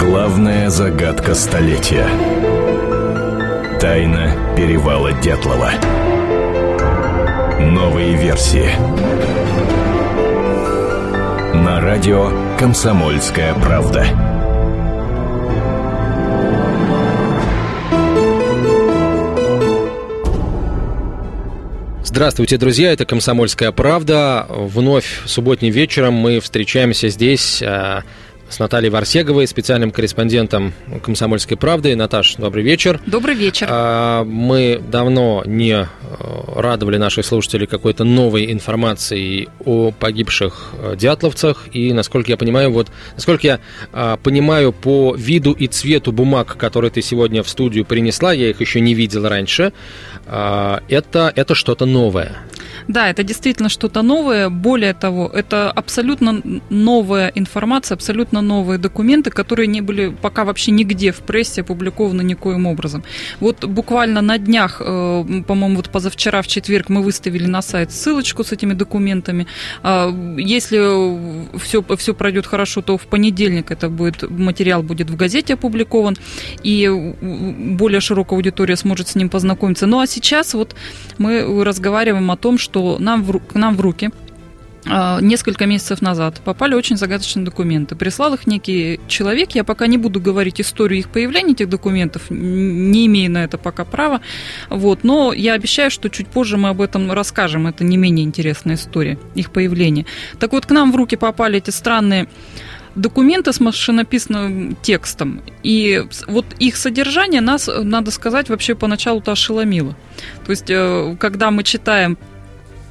Главная загадка столетия. Тайна перевала Дятлова. Новые версии. На радио «Комсомольская правда». Здравствуйте, друзья, это «Комсомольская правда». Вновь субботним вечером мы встречаемся здесь а, с Натальей Варсеговой, специальным корреспондентом «Комсомольской правды». Наташ, добрый вечер. Добрый вечер. А, мы давно не э, радовали наших слушателей какой-то новой информацией о погибших э, дятловцах. И, насколько я понимаю, вот, насколько я а, понимаю по виду и цвету бумаг, которые ты сегодня в студию принесла, я их еще не видел раньше, а, это, это что-то новое. Да, это действительно что-то новое. Более того, это абсолютно новая информация, абсолютно новые документы, которые не были пока вообще нигде в прессе опубликованы никоим образом. Вот буквально на днях, э, по-моему, вот позавчера в четверг мы выставили на сайт ссылочку с этими документами. А, если все, все пройдет хорошо, то в понедельник это будет, материал будет в газете опубликован, и более широкая аудитория сможет с ним познакомиться. Ну а сейчас вот мы разговариваем о том, что что нам в, к нам в руки а, несколько месяцев назад попали очень загадочные документы. Прислал их некий человек. Я пока не буду говорить историю их появления, этих документов, не имею на это пока права. Вот. Но я обещаю, что чуть позже мы об этом расскажем. Это не менее интересная история их появления. Так вот, к нам в руки попали эти странные документы с машинописным текстом. И вот их содержание нас, надо сказать, вообще поначалу-то ошеломило. То есть, э, когда мы читаем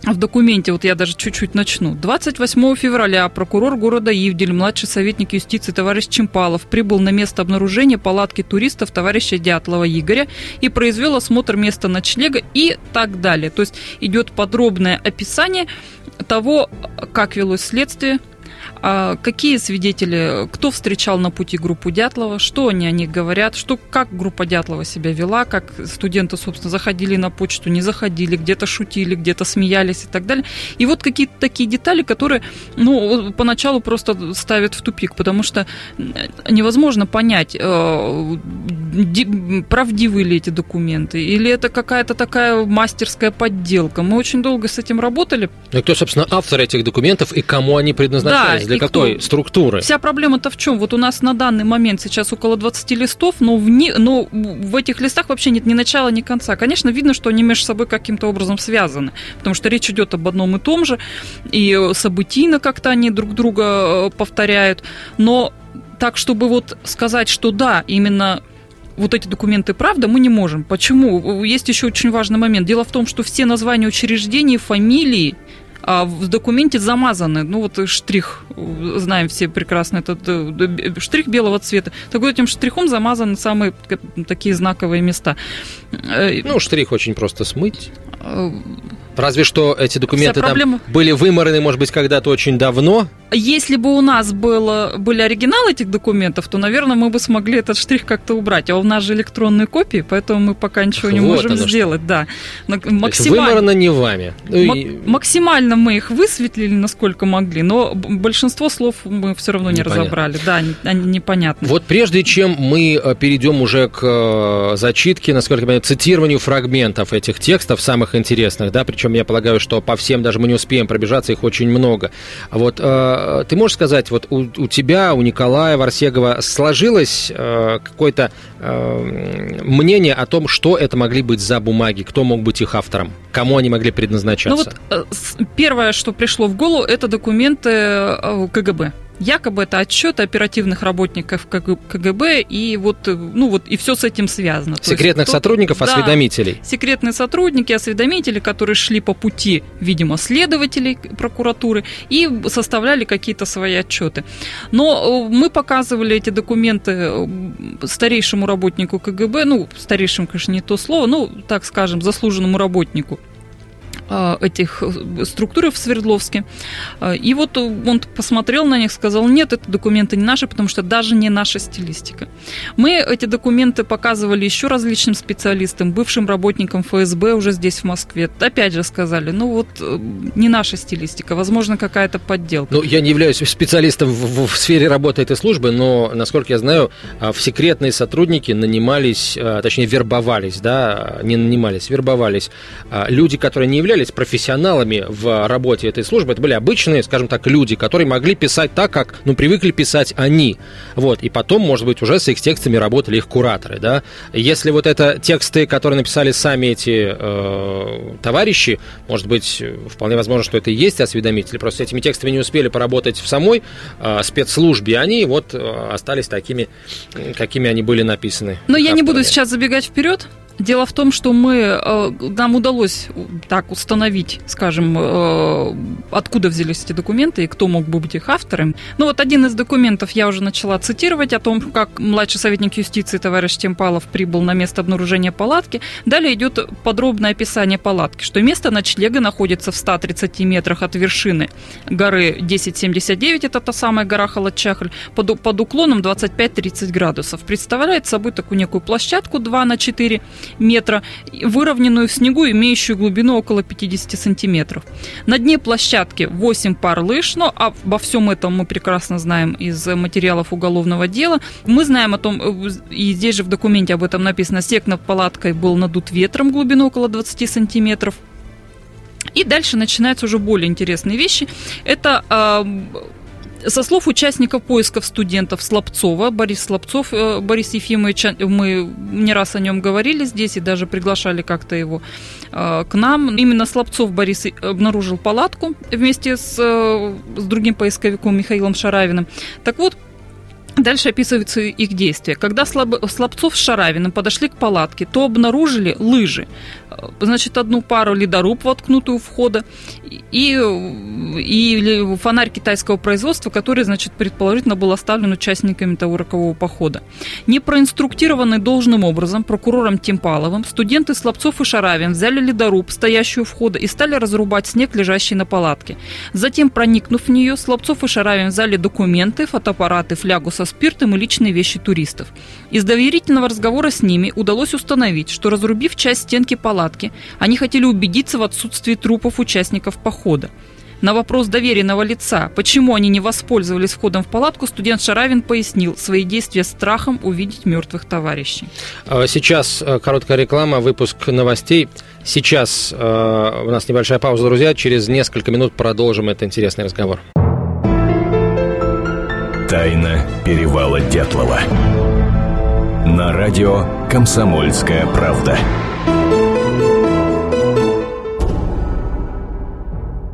в документе, вот я даже чуть-чуть начну. 28 февраля прокурор города Ивдель, младший советник юстиции товарищ Чемпалов прибыл на место обнаружения палатки туристов товарища Дятлова Игоря и произвел осмотр места ночлега и так далее. То есть идет подробное описание того, как велось следствие, а какие свидетели, кто встречал на пути группу Дятлова, что они о них говорят, что, как группа Дятлова себя вела, как студенты, собственно, заходили на почту, не заходили, где-то шутили, где-то смеялись и так далее. И вот какие-то такие детали, которые, ну, поначалу просто ставят в тупик, потому что невозможно понять, э, правдивы ли эти документы, или это какая-то такая мастерская подделка. Мы очень долго с этим работали. Ну, кто, собственно, автор этих документов и кому они предназначались? Да, для какой кто? структуры? Вся проблема-то в чем? Вот у нас на данный момент сейчас около 20 листов, но в, не, но в этих листах вообще нет ни начала, ни конца. Конечно, видно, что они между собой каким-то образом связаны, потому что речь идет об одном и том же, и событийно как-то они друг друга э, повторяют, но так, чтобы вот сказать, что да, именно вот эти документы правда, мы не можем. Почему? Есть еще очень важный момент. Дело в том, что все названия учреждений, фамилии в документе замазаны. Ну вот штрих, знаем все прекрасно, этот э, штрих белого цвета. Так вот этим штрихом замазаны самые такие знаковые места. Э, ну, штрих очень просто смыть. Разве что эти документы там были выморены, может быть, когда-то очень давно. Если бы у нас было, были оригиналы этих документов, то, наверное, мы бы смогли этот штрих как-то убрать. А у нас же электронные копии, поэтому мы пока ничего не вот можем сделать. Что. Да. Максимально... Выморено не вами. М- максимально мы их высветлили, насколько могли, но большинство слов мы все равно не Непонятно. разобрали. Да, они, они непонятны. Вот прежде чем мы э, перейдем уже к э, зачитке, насколько я понимаю, цитированию фрагментов этих текстов, самых интересных, да, причем причем я полагаю, что по всем даже мы не успеем пробежаться, их очень много. Вот э, ты можешь сказать, вот у, у тебя, у Николая Варсегова сложилось э, какое-то э, мнение о том, что это могли быть за бумаги, кто мог быть их автором, кому они могли предназначаться? Ну вот первое, что пришло в голову, это документы КГБ. Якобы это отчет оперативных работников КГБ, и вот, ну вот, и все с этим связано. Секретных есть, сотрудников, да, осведомителей. Секретные сотрудники, осведомители, которые шли по пути, видимо, следователей прокуратуры и составляли какие-то свои отчеты. Но э, мы показывали эти документы э, старейшему работнику КГБ, ну, старейшим, конечно, не то слово, ну, так скажем, заслуженному работнику этих э, структур в Свердловске. Э, и вот он посмотрел на них, сказал, нет, это документы не наши, потому что даже не наша стилистика. Мы эти документы показывали еще различным специалистам, бывшим работникам ФСБ уже здесь в Москве. Опять же сказали, ну вот не наша стилистика, возможно, какая-то подделка. Ну, я не являюсь специалистом в, в сфере работы этой службы, но, насколько я знаю, в секретные сотрудники нанимались, точнее, вербовались, да, не нанимались, вербовались люди, которые не являлись являлись профессионалами в работе этой службы. Это были обычные, скажем так, люди, которые могли писать так, как ну, привыкли писать они. Вот. И потом, может быть, уже с их текстами работали их кураторы. Да? Если вот это тексты, которые написали сами эти э, товарищи, может быть, вполне возможно, что это и есть осведомители, просто этими текстами не успели поработать в самой э, спецслужбе, они вот э, остались такими, какими они были написаны. Но я не буду сейчас забегать вперед. Дело в том, что мы, э, нам удалось так установить, скажем, э, откуда взялись эти документы и кто мог бы быть их автором. Ну вот один из документов я уже начала цитировать о том, как младший советник юстиции товарищ Темпалов прибыл на место обнаружения палатки. Далее идет подробное описание палатки, что место ночлега находится в 130 метрах от вершины горы 1079, это та самая гора Халатчахль, под, под уклоном 25-30 градусов. Представляет собой такую некую площадку 2 на 4 метра, выровненную в снегу, имеющую глубину около 50 сантиметров. На дне площадки 8 пар лыж, но обо всем этом мы прекрасно знаем из материалов уголовного дела. Мы знаем о том, э, и здесь же в документе об этом написано, снег над палаткой был надут ветром глубину около 20 сантиметров. И дальше начинаются уже более интересные вещи. Это э, со слов участников поисков студентов Слабцова, Борис Слабцов, э, Борис Ефимович, мы не раз о нем говорили здесь и даже приглашали как-то его э, к нам. Именно Слабцов Борис обнаружил палатку вместе с, э, с другим поисковиком Михаилом Шаравиным. Так вот, Дальше описываются их действия. Когда Слабцов с Шаравиным подошли к палатке, то обнаружили лыжи. Значит, одну пару ледоруб, воткнутую у входа, и, и фонарь китайского производства, который, значит, предположительно был оставлен участниками того рокового похода. Не проинструктированный должным образом прокурором Темпаловым, студенты Слабцов и Шаравин взяли ледоруб, стоящую у входа, и стали разрубать снег, лежащий на палатке. Затем, проникнув в нее, Слабцов и Шаравин взяли документы, фотоаппараты, флягу со спиртом и личные вещи туристов. Из доверительного разговора с ними удалось установить, что разрубив часть стенки палатки, они хотели убедиться в отсутствии трупов участников похода. На вопрос доверенного лица, почему они не воспользовались входом в палатку, студент Шаравин пояснил свои действия страхом увидеть мертвых товарищей. А, сейчас э, короткая реклама, выпуск новостей. Сейчас э, у нас небольшая пауза, друзья. Через несколько минут продолжим этот интересный разговор. Тайна перевала Дятлова. На радио «Комсомольская правда».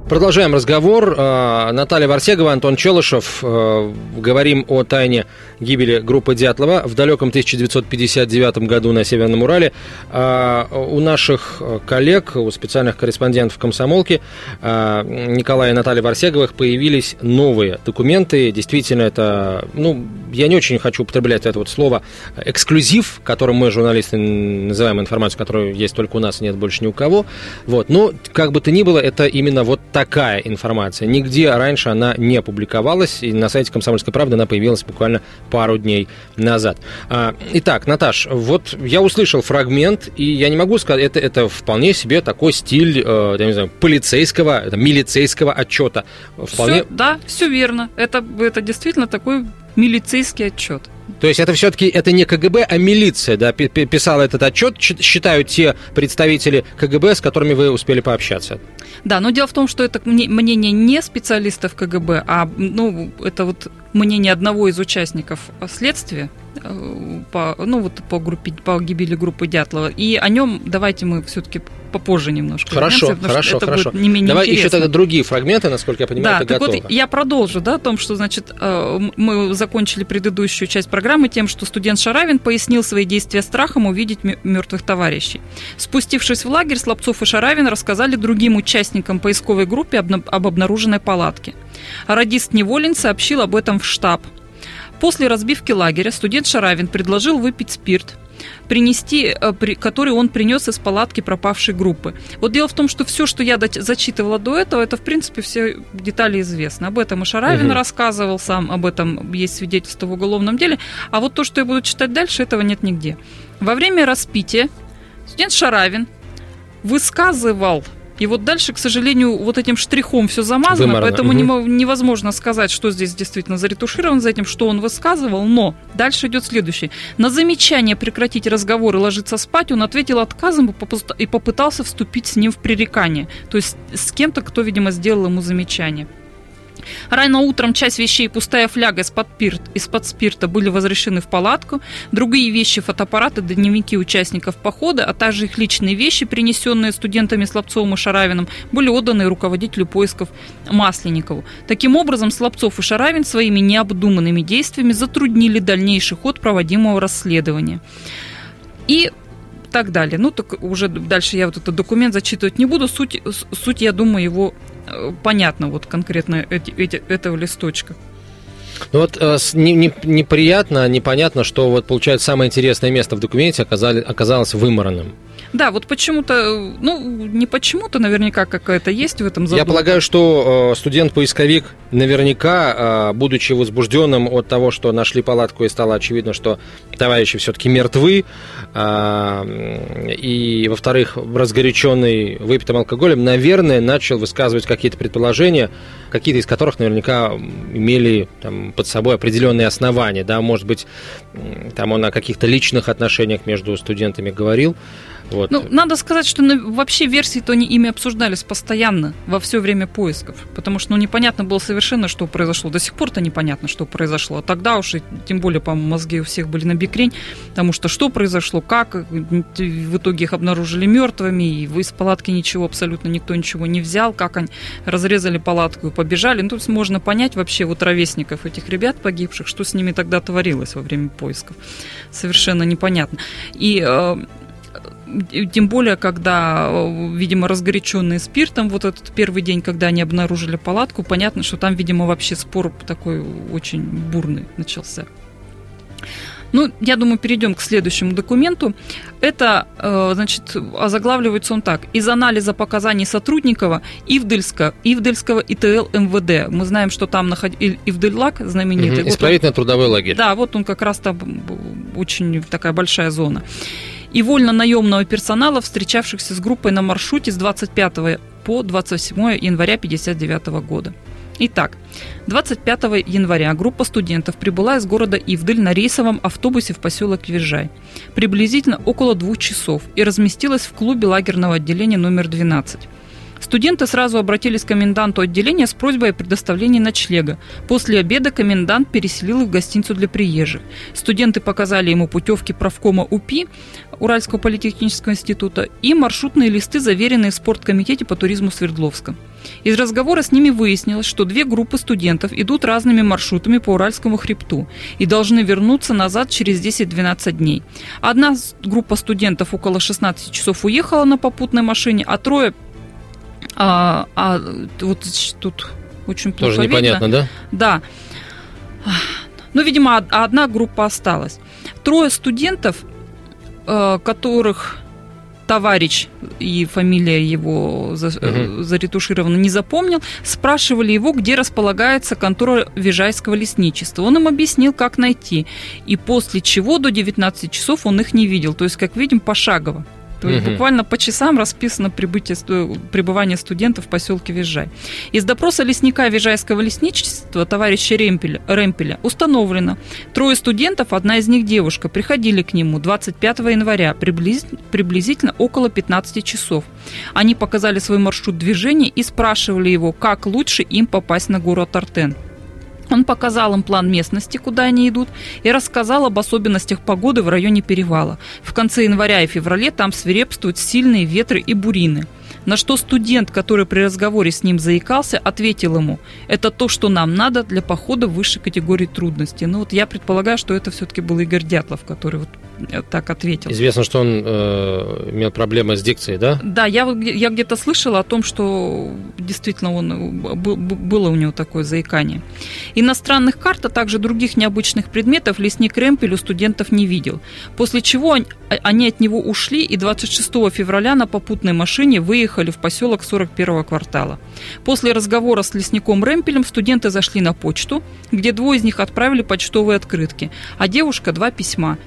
Продолжаем разговор. А, Наталья Варсегова, Антон Челышев. А, говорим о тайне гибели группы Дятлова в далеком 1959 году на Северном Урале. А, у наших коллег, у специальных корреспондентов комсомолки Николая и Натальи Варсеговых появились новые документы. Действительно, это, ну, я не очень хочу употреблять это вот слово эксклюзив, которым мы, журналисты, называем информацию, которую есть только у нас, нет больше ни у кого. Вот. Но, как бы то ни было, это именно вот такая информация. Нигде раньше она не публиковалась, и на сайте «Комсомольской правды» она появилась буквально пару дней назад. А, итак, Наташ, вот я услышал фрагмент, и я не могу сказать, это, это вполне себе такой стиль, э, я не знаю, полицейского, это, милицейского отчета. Вполне... Все, да, все верно. Это, это действительно такой милицейский отчет. То есть это все-таки это не КГБ, а милиция, да, писала этот отчет, считают те представители КГБ, с которыми вы успели пообщаться. Да, но дело в том, что это мнение не специалистов КГБ, а ну, это вот мнение одного из участников следствия, по, ну вот по группе, по гибели группы Дятлова. И о нем давайте мы все-таки попозже немножко. Хорошо, вернемся, хорошо, это хорошо. Будет не менее Давай интересно. еще тогда другие фрагменты, насколько я понимаю, да, ты так готова. вот я продолжу, да, о том, что, значит, э, мы закончили предыдущую часть программы тем, что студент Шаравин пояснил свои действия страхом увидеть мертвых товарищей. Спустившись в лагерь, Слабцов и Шаравин рассказали другим участникам поисковой группы об обнаруженной палатке. Радист Неволин сообщил об этом в штаб. После разбивки лагеря студент Шаравин предложил выпить спирт – принести, э, который он принес из палатки пропавшей группы. Вот дело в том, что все, что я зачитывала до этого, это, в принципе, все детали известны. Об этом и Шаравин угу. рассказывал сам, об этом есть свидетельство в уголовном деле. А вот то, что я буду читать дальше, этого нет нигде. Во время распития студент Шаравин высказывал и вот дальше, к сожалению, вот этим штрихом все замазано, Вымарано. поэтому угу. невозможно сказать, что здесь действительно заретушировано за этим, что он высказывал. Но дальше идет следующее. На замечание прекратить разговор и ложиться спать он ответил отказом и попытался вступить с ним в пререкание. То есть с кем-то, кто, видимо, сделал ему замечание. Рано утром часть вещей, пустая фляга из-под, пирт, из-под спирта были возвращены в палатку. Другие вещи, фотоаппараты, дневники участников похода, а также их личные вещи, принесенные студентами Слабцовым и Шаравиным, были отданы руководителю поисков Масленникову. Таким образом, Слабцов и Шаравин своими необдуманными действиями затруднили дальнейший ход проводимого расследования. И так далее. Ну, так уже дальше я вот этот документ зачитывать не буду. Суть, суть я думаю, его понятно вот конкретно эти, эти, этого листочка. Ну вот э, не, не, неприятно, непонятно, что вот получается самое интересное место в документе оказали, оказалось вымаранным. Да, вот почему-то, ну, не почему-то, наверняка какая-то есть в этом задумка. Я полагаю, что э, студент-поисковик наверняка, э, будучи возбужденным от того, что нашли палатку и стало очевидно, что товарищи все-таки мертвы, э, и, во-вторых, разгоряченный выпитым алкоголем, наверное, начал высказывать какие-то предположения, какие-то из которых наверняка имели там, под собой определенные основания. Да, может быть, там он о каких-то личных отношениях между студентами говорил. Вот. Ну, надо сказать, что ну, вообще версии-то они ими обсуждались постоянно во все время поисков, потому что ну, непонятно было совершенно, что произошло. До сих пор-то непонятно, что произошло. А тогда уж, и, тем более, по-моему, мозги у всех были на бикрень, потому что что произошло, как, в итоге их обнаружили мертвыми, и из палатки ничего, абсолютно никто ничего не взял, как они разрезали палатку и побежали. Ну, есть можно понять вообще вот ровесников этих ребят погибших, что с ними тогда творилось во время поисков. Совершенно непонятно. И э, тем более, когда, видимо, разгоряченные спиртом, вот этот первый день, когда они обнаружили палатку, понятно, что там, видимо, вообще спор такой очень бурный начался. Ну, я думаю, перейдем к следующему документу. Это, э, значит, озаглавливается он так. Из анализа показаний сотрудников Ивдельска, Ивдельского ИТЛ МВД. Мы знаем, что там находится Ивдельлак знаменитый. Угу, Исправительно-трудовой лагерь. Да, вот он как раз там очень такая большая зона и вольно-наемного персонала, встречавшихся с группой на маршруте с 25 по 27 января 1959 года. Итак, 25 января группа студентов прибыла из города Ивдель на рейсовом автобусе в поселок Визжай, приблизительно около двух часов, и разместилась в клубе лагерного отделения номер 12. Студенты сразу обратились к коменданту отделения с просьбой о предоставлении ночлега. После обеда комендант переселил их в гостиницу для приезжих. Студенты показали ему путевки правкома УПИ, Уральского политехнического института, и маршрутные листы, заверенные в спорткомитете по туризму Свердловска. Из разговора с ними выяснилось, что две группы студентов идут разными маршрутами по Уральскому хребту и должны вернуться назад через 10-12 дней. Одна группа студентов около 16 часов уехала на попутной машине, а трое а, а вот тут очень плохо Тоже непонятно, видно. да? Да. Ну, видимо, одна группа осталась. Трое студентов, э, которых товарищ и фамилия его угу. заретуширована не запомнил, спрашивали его, где располагается контора Вижайского лесничества. Он им объяснил, как найти. И после чего до 19 часов он их не видел. То есть, как видим, пошагово. То есть угу. буквально по часам расписано прибытие, пребывание студентов в поселке Визжай. Из допроса лесника Визжайского лесничества товарища Ремпеля, Ремпеля установлено, трое студентов, одна из них девушка, приходили к нему 25 января, приблизительно, приблизительно около 15 часов. Они показали свой маршрут движения и спрашивали его, как лучше им попасть на город Артен. Он показал им план местности, куда они идут, и рассказал об особенностях погоды в районе перевала. В конце января и феврале там свирепствуют сильные ветры и бурины. На что студент, который при разговоре с ним заикался, ответил ему, это то, что нам надо для похода высшей категории трудностей. Ну вот я предполагаю, что это все-таки был Игорь Дятлов, который вот так ответил. Известно, что он э, имел проблемы с дикцией, да? Да, я, я где-то слышала о том, что действительно он, э, было у него такое заикание. Иностранных карт, а также других необычных предметов лесник Ремпель у студентов не видел. После чего они от него ушли и 26 февраля на попутной машине выехали в поселок 41 квартала. После разговора с лесником Ремпелем студенты зашли на почту, где двое из них отправили почтовые открытки, а девушка два письма.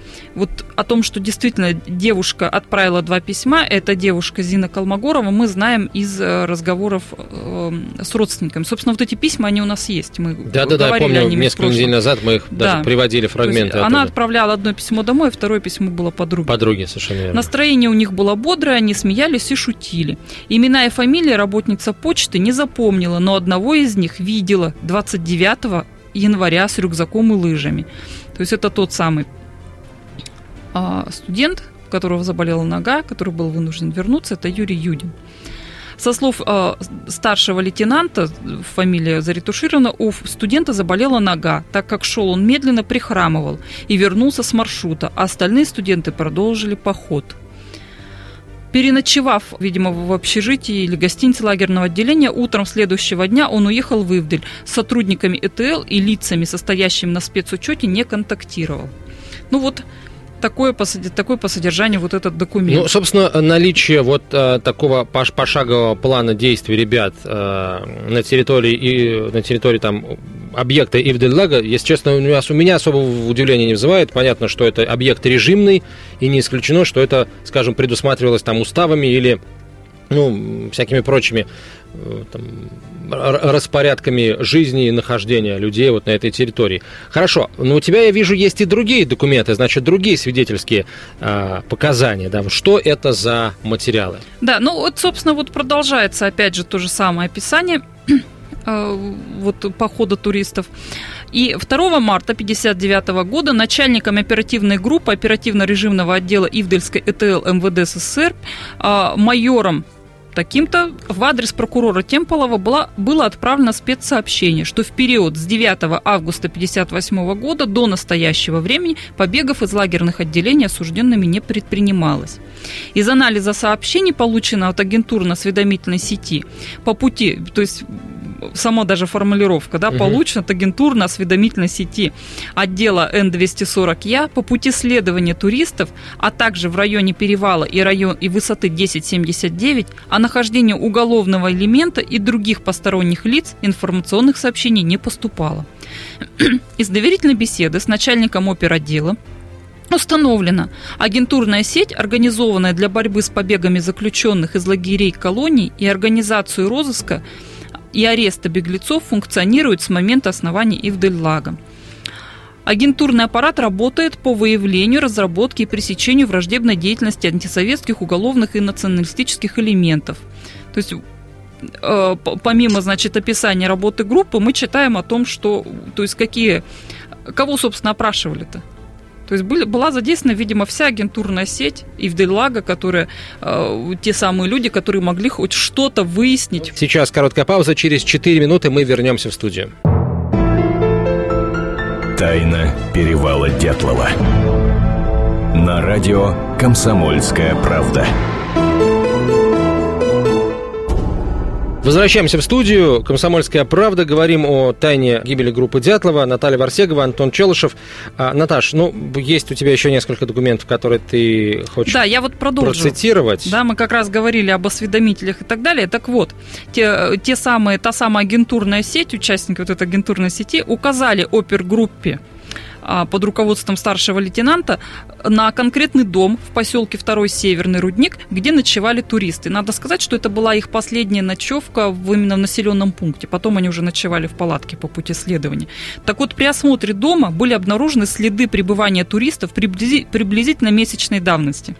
Вот о том, что действительно девушка отправила два письма, это девушка Зина Колмогорова, мы знаем из э, разговоров э, с родственниками. Собственно, вот эти письма, они у нас есть. Мы да, да, да, я помню, несколько недель назад мы их да. даже приводили фрагменты. Она отправляла одно письмо домой, второе письмо было подруге. Подруге, совершенно верно. Настроение у них было бодрое, они смеялись и шутили. Имена и фамилии работница почты не запомнила, но одного из них видела 29 января с рюкзаком и лыжами. То есть это тот самый а, студент, у которого заболела нога, который был вынужден вернуться, это Юрий Юдин. Со слов э, старшего лейтенанта, фамилия заретуширована, у студента заболела нога, так как шел он медленно, прихрамывал и вернулся с маршрута, а остальные студенты продолжили поход. Переночевав, видимо, в общежитии или гостинице лагерного отделения, утром следующего дня он уехал в Ивдель. С сотрудниками ЭТЛ и лицами, состоящими на спецучете, не контактировал. Ну вот, такое по, такое по содержанию вот этот документ. Ну, собственно, наличие вот э, такого пош пошагового плана действий ребят э, на территории и на территории там объекта Ивдельлага, если честно, у меня, у меня особого удивления не вызывает. Понятно, что это объект режимный, и не исключено, что это, скажем, предусматривалось там уставами или ну, всякими прочими там, распорядками жизни и нахождения людей вот на этой территории. Хорошо, но у тебя, я вижу, есть и другие документы, значит, другие свидетельские э, показания. Да? Что это за материалы? Да, ну вот, собственно, вот продолжается опять же то же самое описание э, вот похода туристов. И 2 марта 1959 года начальником оперативной группы оперативно-режимного отдела Ивдельской ЭТЛ МВД СССР э, майором таким-то в адрес прокурора Темполова было, было отправлено спецсообщение, что в период с 9 августа 1958 года до настоящего времени побегов из лагерных отделений осужденными не предпринималось. Из анализа сообщений, полученного от агентурно-осведомительной сети, по пути, то есть сама даже формулировка, да, угу. получена от агентурно-осведомительной сети отдела Н-240Я по пути следования туристов, а также в районе перевала и, район, и высоты 1079 о нахождении уголовного элемента и других посторонних лиц информационных сообщений не поступало. Из доверительной беседы с начальником оперотдела Установлено, агентурная сеть, организованная для борьбы с побегами заключенных из лагерей колоний и организацию розыска и ареста беглецов функционирует с момента основания Ивдельлага. Агентурный аппарат работает по выявлению, разработке и пресечению враждебной деятельности антисоветских, уголовных и националистических элементов. То есть э, помимо, значит, описания работы группы, мы читаем о том, что, то есть какие, кого, собственно, опрашивали-то. То есть были, была задействована, видимо, вся агентурная сеть Ивделага, которые э, те самые люди, которые могли хоть что-то выяснить. Сейчас короткая пауза, через 4 минуты мы вернемся в студию. Тайна перевала Дятлова. На радио «Комсомольская правда». Возвращаемся в студию. Комсомольская правда. Говорим о тайне гибели группы Дятлова. Наталья Варсегова, Антон Челышев. А, Наташ, ну, есть у тебя еще несколько документов, которые ты хочешь да, я вот продолжу. процитировать. Да, мы как раз говорили об осведомителях и так далее. Так вот, те, те самые, та самая агентурная сеть, участники вот этой агентурной сети, указали опергруппе под руководством старшего лейтенанта на конкретный дом в поселке Второй Северный Рудник, где ночевали туристы. Надо сказать, что это была их последняя ночевка в именно в населенном пункте. Потом они уже ночевали в палатке по пути следования. Так вот, при осмотре дома были обнаружены следы пребывания туристов приблизительно месячной давности.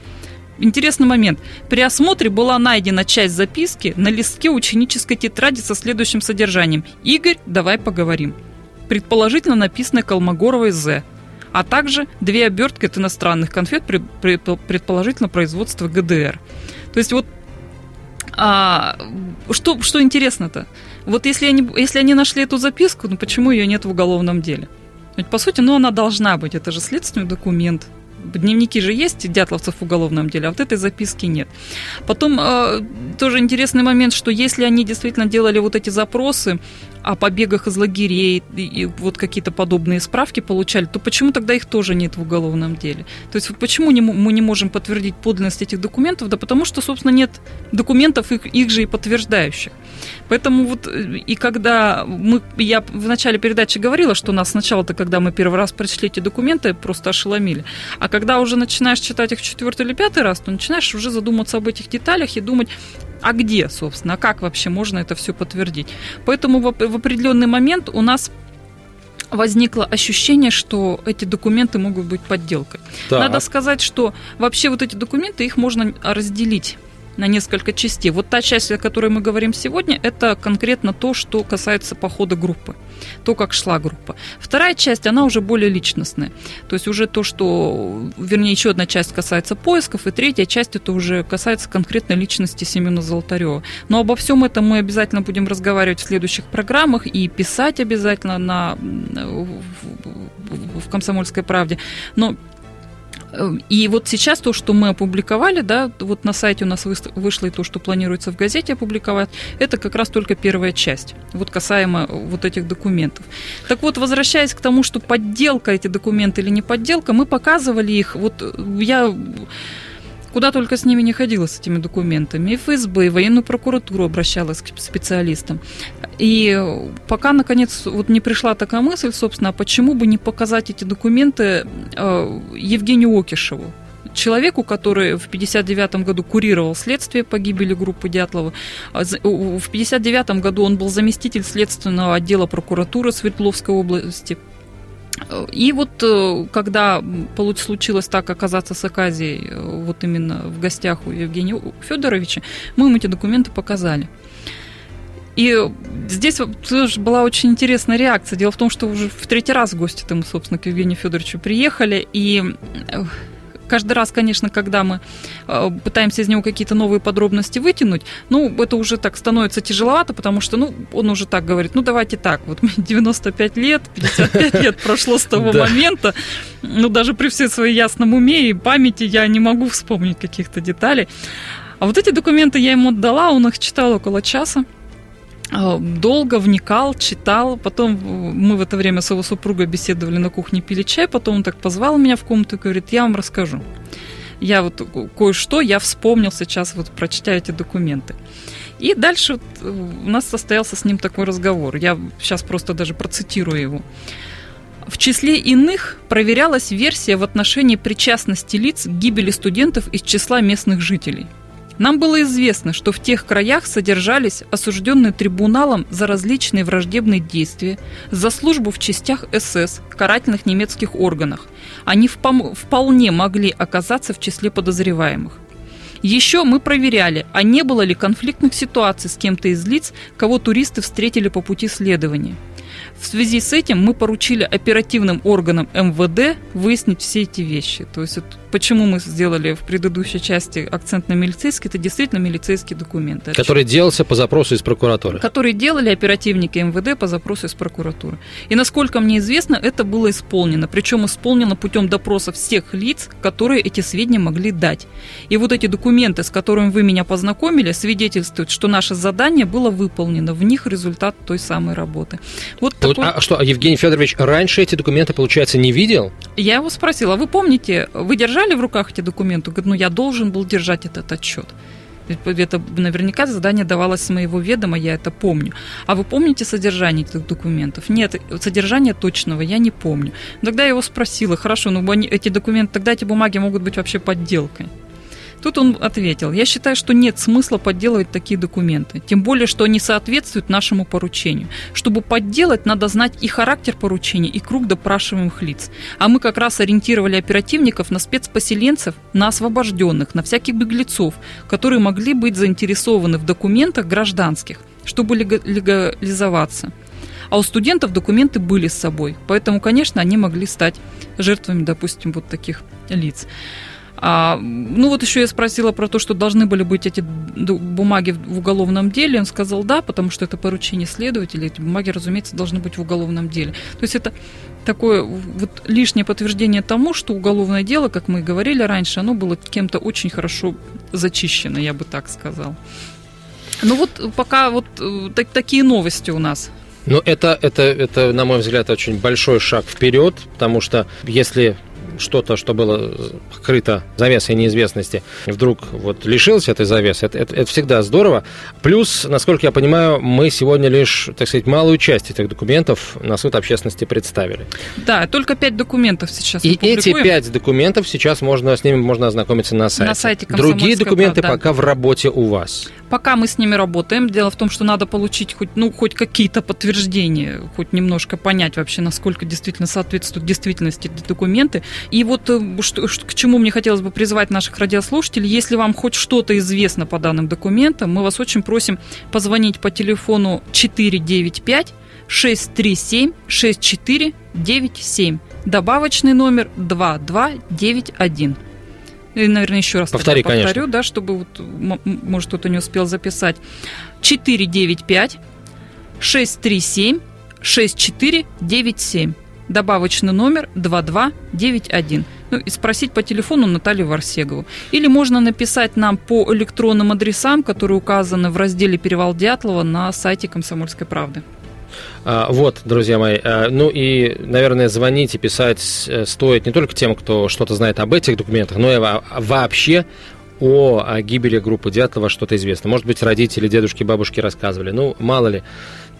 Интересный момент. При осмотре была найдена часть записки на листке ученической тетради со следующим содержанием. «Игорь, давай поговорим» предположительно написанной Колмогоровой «З», а также две обертки от иностранных конфет, предположительно производства ГДР. То есть вот а, что, что интересно-то? Вот если они, если они нашли эту записку, ну почему ее нет в уголовном деле? Ведь, по сути, ну она должна быть, это же следственный документ. Дневники же есть дятловцев в уголовном деле, а вот этой записки нет. Потом э, тоже интересный момент, что если они действительно делали вот эти запросы о побегах из лагерей и, вот какие-то подобные справки получали, то почему тогда их тоже нет в уголовном деле? То есть вот почему не, мы не можем подтвердить подлинность этих документов? Да потому что, собственно, нет документов их, их же и подтверждающих. Поэтому вот э, и когда мы, я в начале передачи говорила, что нас сначала-то, когда мы первый раз прочли эти документы, просто ошеломили. А когда уже начинаешь читать их четвертый или пятый раз, то начинаешь уже задуматься об этих деталях и думать, а где, собственно, а как вообще можно это все подтвердить. Поэтому в, в определенный момент у нас возникло ощущение, что эти документы могут быть подделкой. Так. Надо сказать, что вообще вот эти документы, их можно разделить на несколько частей. Вот та часть, о которой мы говорим сегодня, это конкретно то, что касается похода группы, то, как шла группа. Вторая часть, она уже более личностная. То есть уже то, что, вернее, еще одна часть касается поисков, и третья часть это уже касается конкретной личности Семена Золотарева. Но обо всем этом мы обязательно будем разговаривать в следующих программах и писать обязательно на, в, в «Комсомольской правде». Но и вот сейчас то, что мы опубликовали, да, вот на сайте у нас вышло и то, что планируется в газете опубликовать, это как раз только первая часть, вот касаемо вот этих документов. Так вот, возвращаясь к тому, что подделка эти документы или не подделка, мы показывали их, вот я Куда только с ними не ходила, с этими документами. И ФСБ, и военную прокуратуру обращалась к специалистам. И пока, наконец, вот не пришла такая мысль, собственно, а почему бы не показать эти документы э, Евгению Окишеву, человеку, который в 1959 году курировал следствие по гибели группы Дятлова. А в 1959 году он был заместитель следственного отдела прокуратуры Свердловской области. И вот э, когда случилось так оказаться с Аказией э, вот именно в гостях у Евгения Федоровича, мы им эти документы показали. И здесь тоже была очень интересная реакция. Дело в том, что уже в третий раз в гости мы, собственно, к Евгению Федоровичу приехали, и э, каждый раз, конечно, когда мы э, пытаемся из него какие-то новые подробности вытянуть, ну, это уже так становится тяжеловато, потому что, ну, он уже так говорит, ну, давайте так, вот 95 лет, 55 лет прошло с того момента, ну, даже при всей своей ясном уме и памяти я не могу вспомнить каких-то деталей. А вот эти документы я ему отдала, он их читал около часа. А, долго вникал, читал. Потом мы в это время с его супругой беседовали на кухне, пили чай. Потом он так позвал меня в комнату и говорит, я вам расскажу. Я вот кое-что я вспомнил сейчас, вот прочитя эти документы. И дальше вот э, у нас состоялся с ним такой разговор. Я сейчас просто даже процитирую его. В числе иных проверялась версия в отношении причастности лиц к гибели студентов из числа местных жителей – нам было известно, что в тех краях содержались осужденные трибуналом за различные враждебные действия, за службу в частях СС, карательных немецких органах. Они вполне могли оказаться в числе подозреваемых. Еще мы проверяли, а не было ли конфликтных ситуаций с кем-то из лиц, кого туристы встретили по пути следования. В связи с этим мы поручили оперативным органам МВД выяснить все эти вещи. То есть почему мы сделали в предыдущей части акцент на милицейский, это действительно милицейские документы. Который делался по запросу из прокуратуры. Которые делали оперативники МВД по запросу из прокуратуры. И насколько мне известно, это было исполнено. Причем исполнено путем допроса всех лиц, которые эти сведения могли дать. И вот эти документы, с которыми вы меня познакомили, свидетельствуют, что наше задание было выполнено. В них результат той самой работы. Вот такой... А что, Евгений Федорович раньше эти документы, получается, не видел? Я его спросила, а вы помните, вы держали в руках эти документы? Говорит, ну я должен был держать этот отчет. Это наверняка задание давалось с моего ведома, я это помню. А вы помните содержание этих документов? Нет, содержание точного я не помню. Тогда я его спросила, хорошо, ну эти документы, тогда эти бумаги могут быть вообще подделкой. Тут он ответил, я считаю, что нет смысла подделывать такие документы, тем более, что они соответствуют нашему поручению. Чтобы подделать, надо знать и характер поручения, и круг допрашиваемых лиц. А мы как раз ориентировали оперативников на спецпоселенцев, на освобожденных, на всяких беглецов, которые могли быть заинтересованы в документах гражданских, чтобы легализоваться. А у студентов документы были с собой, поэтому, конечно, они могли стать жертвами, допустим, вот таких лиц. А, ну вот еще я спросила про то, что должны были быть эти бумаги в уголовном деле. Он сказал да, потому что это поручение следователя. Эти бумаги, разумеется, должны быть в уголовном деле. То есть это такое вот лишнее подтверждение тому, что уголовное дело, как мы и говорили раньше, оно было кем-то очень хорошо зачищено, я бы так сказал. Ну вот пока вот э, так, такие новости у нас. Ну, это, это, это, на мой взгляд, очень большой шаг вперед, потому что если что-то, что было скрыто завесой неизвестности, вдруг вот лишилось этой завесы, это, это, это всегда здорово. Плюс, насколько я понимаю, мы сегодня лишь, так сказать, малую часть этих документов на суд общественности представили. Да, только пять документов сейчас И эти пять документов сейчас можно, с ними можно ознакомиться на сайте. На сайте Другие документы правда. пока в работе у вас. Пока мы с ними работаем. Дело в том, что надо получить хоть, ну, хоть какие-то подтверждения, хоть немножко понять вообще, насколько действительно соответствуют действительности эти документы. И вот э, что, к чему мне хотелось бы призвать наших радиослушателей, если вам хоть что-то известно по данным документам, мы вас очень просим позвонить по телефону 495 637 6497. Добавочный номер 2291. И, наверное, еще раз Повтори, повторю, конечно. да, чтобы вот, может кто-то не успел записать. 495 637 6497 добавочный номер 2291. Ну и спросить по телефону Наталью Варсегову. Или можно написать нам по электронным адресам, которые указаны в разделе «Перевал Дятлова» на сайте «Комсомольской правды». А, вот, друзья мои. А, ну и, наверное, звонить и писать э, стоит не только тем, кто что-то знает об этих документах, но и вообще о гибели группы Дятлова что-то известно. Может быть, родители, дедушки, бабушки рассказывали. Ну, мало ли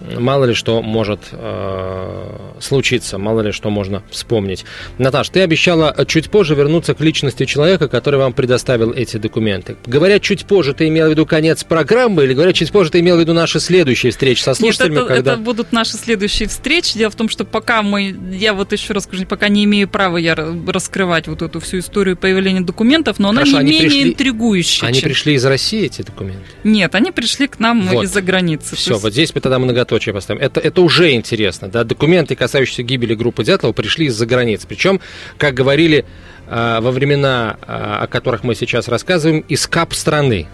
мало ли что может э, случиться, мало ли что можно вспомнить. Наташ, ты обещала чуть позже вернуться к личности человека, который вам предоставил эти документы. Говоря чуть позже, ты имела в виду конец программы или говоря чуть позже, ты имела в виду наши следующие встречи со слушателями? Нет, это, когда... это будут наши следующие встречи. Дело в том, что пока мы, я вот еще раз скажу, пока не имею права я раскрывать вот эту всю историю появления документов, но Хорошо, она не менее пришли... интригующая. Они чем... пришли из России, эти документы? Нет, они пришли к нам вот. из-за границы. Все, есть... вот здесь мы тогда много многоточие поставим. Это, это уже интересно. Да? Документы, касающиеся гибели группы Дятлова, пришли из-за границы. Причем, как говорили э, во времена, э, о которых мы сейчас рассказываем, из кап страны.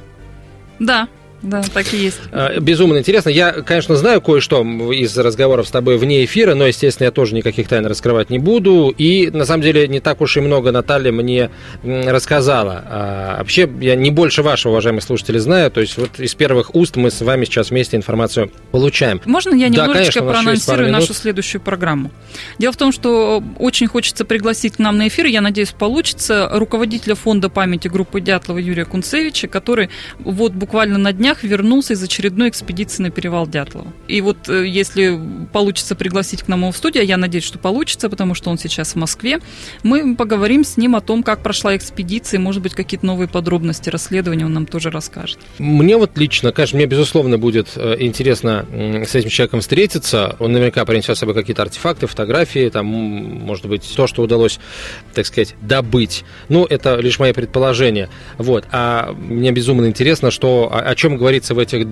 Да, да, так и есть. А, безумно интересно. Я, конечно, знаю кое-что из разговоров с тобой вне эфира, но, естественно, я тоже никаких тайн раскрывать не буду. И, на самом деле, не так уж и много Наталья мне рассказала. А, вообще, я не больше вашего, уважаемые слушатели, знаю. То есть, вот из первых уст мы с вами сейчас вместе информацию получаем. Можно я немножечко да, конечно, проанонсирую нашу следующую программу? Дело в том, что очень хочется пригласить к нам на эфир, я надеюсь, получится, руководителя фонда памяти группы Дятлова Юрия Кунцевича, который вот буквально на днях днях вернулся из очередной экспедиции на перевал Дятлова. И вот э, если получится пригласить к нам его в студию, а я надеюсь, что получится, потому что он сейчас в Москве, мы поговорим с ним о том, как прошла экспедиция, и, может быть, какие-то новые подробности расследования он нам тоже расскажет. Мне вот лично, конечно, мне, безусловно, будет э, интересно с этим человеком встретиться. Он наверняка принесет с собой какие-то артефакты, фотографии, там, может быть, то, что удалось, так сказать, добыть. Ну, это лишь мои предположения. Вот. А мне безумно интересно, что, о, о говорится в этих,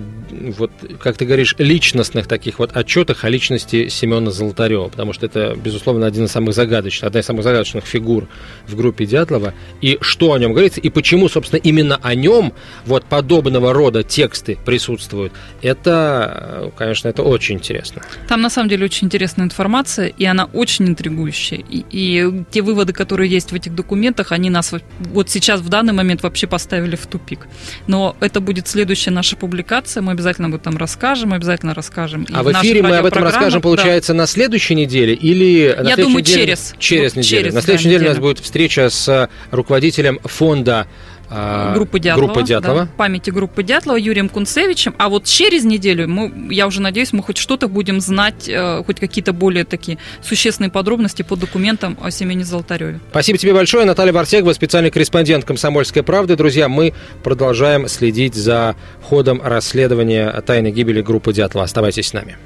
вот, как ты говоришь, личностных таких вот отчетах о личности Семена Золотарева, потому что это, безусловно, один из самых загадочных, одна из самых загадочных фигур в группе Дятлова. И что о нем говорится, и почему, собственно, именно о нем вот подобного рода тексты присутствуют, это, конечно, это очень интересно. Там, на самом деле, очень интересная информация, и она очень интригующая. И, и те выводы, которые есть в этих документах, они нас вот сейчас, в данный момент, вообще поставили в тупик. Но это будет следующая наша наша публикация, мы обязательно об этом расскажем, мы обязательно расскажем. А в эфире мы об этом расскажем, получается, да. на следующей неделе или на Я думаю, неделе? через. Через неделю. Через, на следующей да, неделе неделю. у нас будет встреча с руководителем фонда группы Дятлова, группы Дятлова. Да, памяти группы Дятлова Юрием Кунцевичем. А вот через неделю, мы, я уже надеюсь, мы хоть что-то будем знать, э, хоть какие-то более такие существенные подробности по документам о Семене Золотареве. Спасибо тебе большое. Наталья Барсегова, специальный корреспондент «Комсомольской правды». Друзья, мы продолжаем следить за ходом расследования тайной гибели группы Дятлова. Оставайтесь с нами.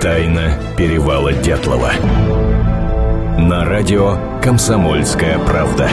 Тайна перевала Дятлова. На радио «Комсомольская правда».